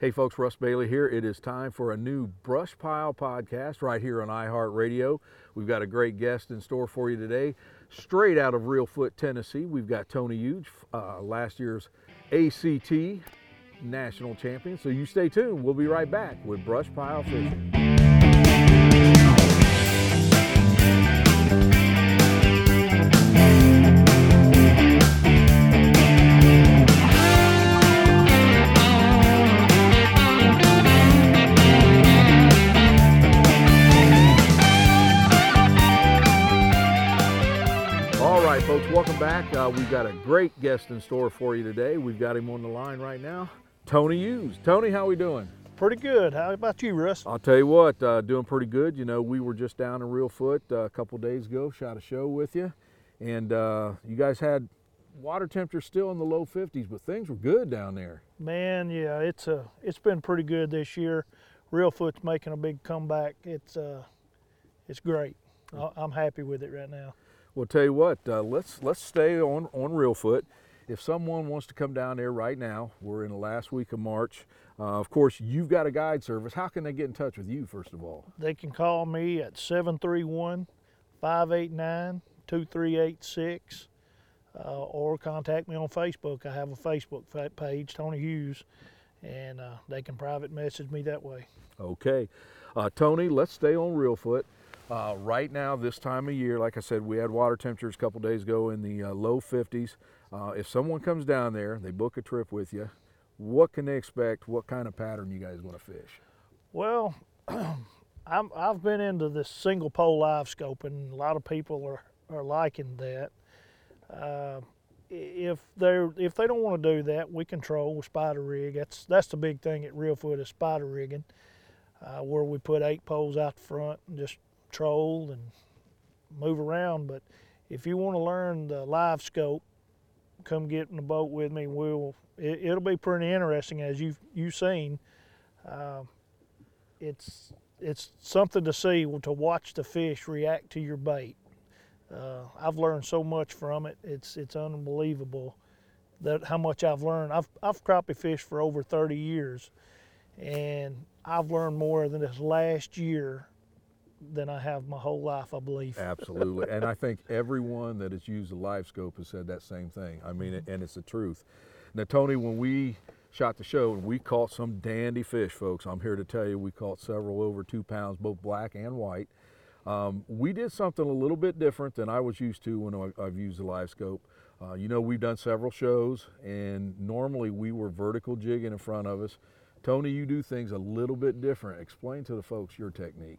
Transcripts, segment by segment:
Hey folks, Russ Bailey here. It is time for a new Brush Pile podcast right here on iHeartRadio. We've got a great guest in store for you today. Straight out of Reelfoot, Tennessee, we've got Tony Hughes, uh, last year's ACT national champion. So you stay tuned. We'll be right back with Brush Pile Fishing. Got a great guest in store for you today. We've got him on the line right now, Tony Hughes. Tony, how we doing? Pretty good. How about you, Russ? I'll tell you what, uh, doing pretty good. You know, we were just down in Reelfoot uh, a couple days ago, shot a show with you, and uh, you guys had water temperatures still in the low 50s, but things were good down there. Man, yeah, it's a it's been pretty good this year. Reelfoot's making a big comeback. It's uh, it's great. I'm happy with it right now. Well, tell you what, uh, let's let's stay on on Reelfoot. If someone wants to come down there right now, we're in the last week of March. Uh, of course, you've got a guide service. How can they get in touch with you, first of all? They can call me at 731 589 2386 or contact me on Facebook. I have a Facebook page, Tony Hughes, and uh, they can private message me that way. Okay. Uh, Tony, let's stay on Reelfoot. Uh, right now, this time of year, like I said, we had water temperatures a couple days ago in the uh, low 50s. Uh, if someone comes down there, they book a trip with you, what can they expect? What kind of pattern you guys want to fish? Well, I'm, I've been into this single pole live scoping. A lot of people are, are liking that. Uh, if they're if they don't want to do that, we control spider rig. That's that's the big thing at Reelfoot is spider rigging, uh, where we put eight poles out the front and just troll and move around. But if you want to learn the live scope, come get in the boat with me. We'll it, it'll be pretty interesting as you've you seen. Uh, it's it's something to see to watch the fish react to your bait. Uh, I've learned so much from it. It's it's unbelievable that how much I've learned. I've I've crappie fished for over 30 years, and I've learned more than this last year than I have my whole life. I believe. Absolutely. and I think everyone that has used the live scope has said that same thing. I mean, and it's the truth. Now, Tony, when we shot the show, and we caught some dandy fish, folks. I'm here to tell you we caught several over two pounds, both black and white. Um, we did something a little bit different than I was used to when I- I've used the live scope. Uh, you know, we've done several shows, and normally we were vertical jigging in front of us. Tony, you do things a little bit different. Explain to the folks your technique.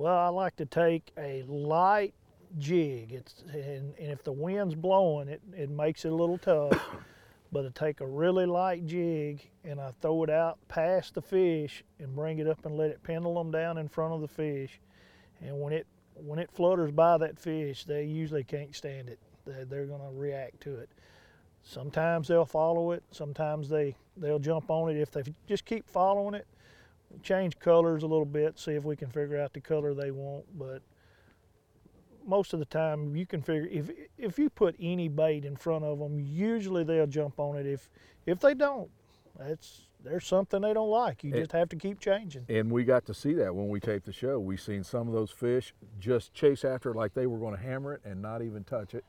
Well, I like to take a light jig. It's and, and if the wind's blowing, it, it makes it a little tough. but I take a really light jig and I throw it out past the fish and bring it up and let it pendulum down in front of the fish. And when it when it flutters by that fish, they usually can't stand it. They, they're going to react to it. Sometimes they'll follow it. Sometimes they they'll jump on it. If they just keep following it, change colors a little bit, see if we can figure out the color they want. But most of the time, you can figure if if you put any bait in front of them, usually they'll jump on it. If if they don't, that's there's something they don't like. You It- just have to keep changing. And we got to see that when we taped the show. We seen some of those fish just chase after it like they were going to hammer it and not even touch it.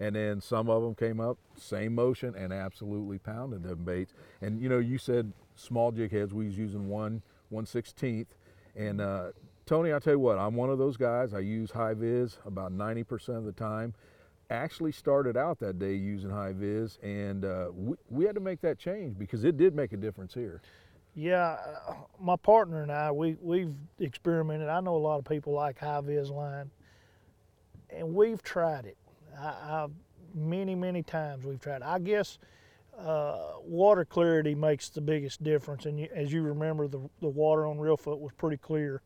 And then some of them came up, same motion, and absolutely pounded them baits. And you know, you said small jig heads. We was using one one sixteenth. And uh, Tony, I tell you what, I'm one of those guys. I use high vis about 90% of the time. Actually, started out that day using high vis, and uh, we, we had to make that change because it did make a difference here. Yeah, uh, my partner and I, we we've experimented. I know a lot of people like high vis line, and we've tried it. I, I many many times we've tried. I guess uh, water clarity makes the biggest difference. And you, as you remember, the, the water on Reelfoot was pretty clear.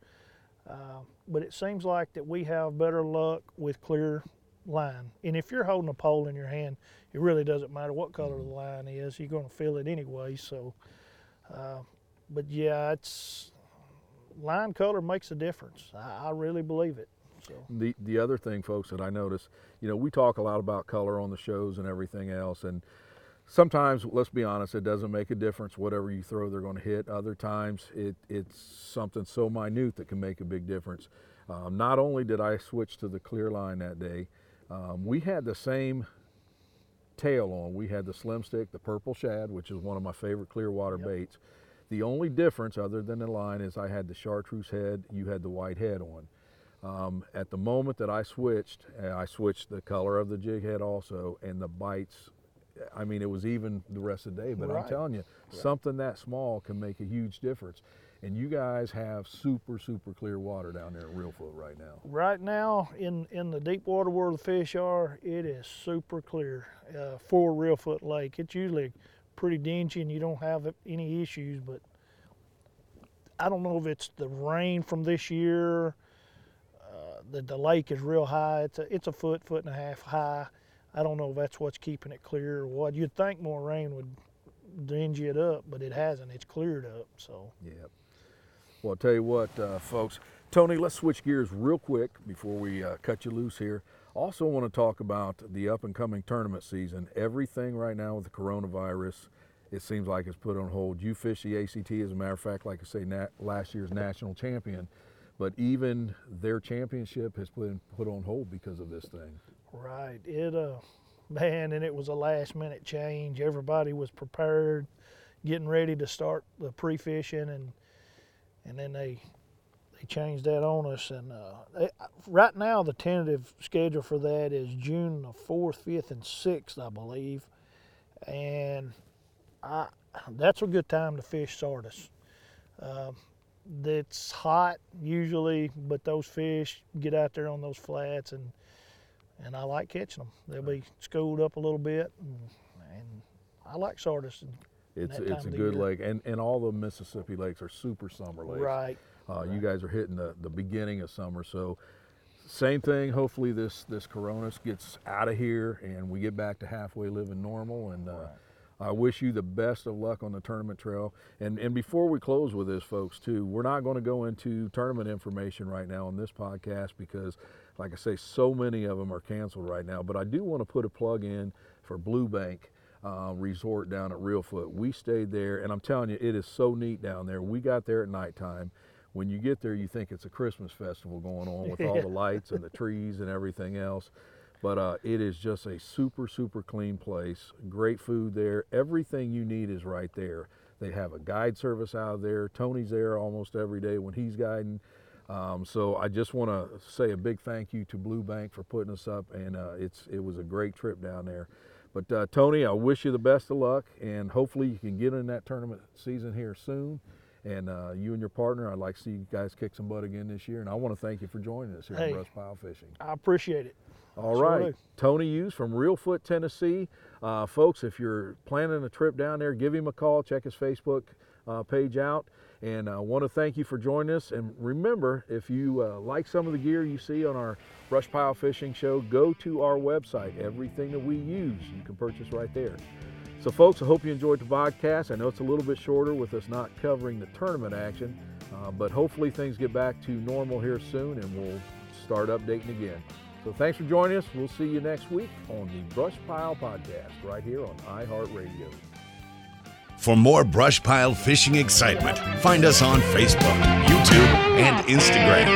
Uh, but it seems like that we have better luck with clear line. And if you're holding a pole in your hand, it really doesn't matter what color the line is. You're going to feel it anyway. So, uh, but yeah, it's line color makes a difference. I, I really believe it. So. The the other thing, folks, that I notice, you know, we talk a lot about color on the shows and everything else, and sometimes, let's be honest, it doesn't make a difference. Whatever you throw, they're going to hit. Other times, it, it's something so minute that can make a big difference. Um, not only did I switch to the clear line that day, um, we had the same tail on. We had the slim stick, the purple shad, which is one of my favorite Clearwater yep. baits. The only difference, other than the line, is I had the chartreuse head. You had the white head on. Um, at the moment that I switched, I switched the color of the jig head also, and the bites I mean, it was even the rest of the day. But right. I'm telling you, right. something that small can make a huge difference. And you guys have super, super clear water down there in Reelfoot right now. Right now, in, in the deep water where the fish are, it is super clear uh, for Reelfoot Lake. It's usually pretty dingy and you don't have any issues, but I don't know if it's the rain from this year. Uh, the, the lake is real high. It's a, it's a foot, foot and a half high. I don't know if that's what's keeping it clear or what. You'd think more rain would dingy it up, but it hasn't. It's cleared up. So. Yeah. Well, I'll tell you what, uh, folks. Tony, let's switch gears real quick before we uh, cut you loose here. Also, want to talk about the up and coming tournament season. Everything right now with the coronavirus, it seems like it's put on hold. You fish the ACT, as a matter of fact, like I say, nat- last year's national champion, but even their championship has been put on hold because of this thing. Right. It uh man, and it was a last minute change. Everybody was prepared, getting ready to start the pre fishing and and then they they changed that on us and uh, they, right now the tentative schedule for that is June the 4th, 5th and 6th, I believe. And I that's a good time to fish Sardis. Uh, it's hot usually, but those fish get out there on those flats and and I like catching them. They'll be schooled up a little bit, and, and I like Sardis. It's it's a good year. lake, and and all the Mississippi lakes are super summer lakes. Right. Uh, right. You guys are hitting the, the beginning of summer, so same thing. Hopefully this this Coronas gets out of here, and we get back to halfway living normal, and. Uh, right I wish you the best of luck on the tournament trail. And and before we close with this, folks, too, we're not going to go into tournament information right now on this podcast because, like I say, so many of them are canceled right now. But I do want to put a plug in for Blue Bank. Uh, resort down at Reelfoot. We stayed there, and I'm telling you, it is so neat down there. We got there at nighttime. When you get there, you think it's a Christmas festival going on with all the lights and the trees and everything else. But uh, it is just a super, super clean place. Great food there. Everything you need is right there. They have a guide service out there. Tony's there almost every day when he's guiding. Um, so I just want to say a big thank you to Blue Bank for putting us up, and uh, it's it was a great trip down there. But uh, Tony, I wish you the best of luck, and hopefully you can get in that tournament season here soon. And uh, you and your partner, I'd like to see you guys kick some butt again this year. And I want to thank you for joining us here hey, on Brush Pile Fishing. I appreciate it. All sure right, do. Tony Hughes from Reelfoot, Tennessee. Uh, folks, if you're planning a trip down there, give him a call. Check his Facebook uh, page out. And I uh, want to thank you for joining us. And remember, if you uh, like some of the gear you see on our Brush Pile Fishing Show, go to our website. Everything that we use, you can purchase right there. So, folks, I hope you enjoyed the podcast. I know it's a little bit shorter with us not covering the tournament action, uh, but hopefully things get back to normal here soon and we'll start updating again. So thanks for joining us. We'll see you next week on the Brush Pile Podcast right here on iHeartRadio. For more brush pile fishing excitement, find us on Facebook, YouTube, and Instagram.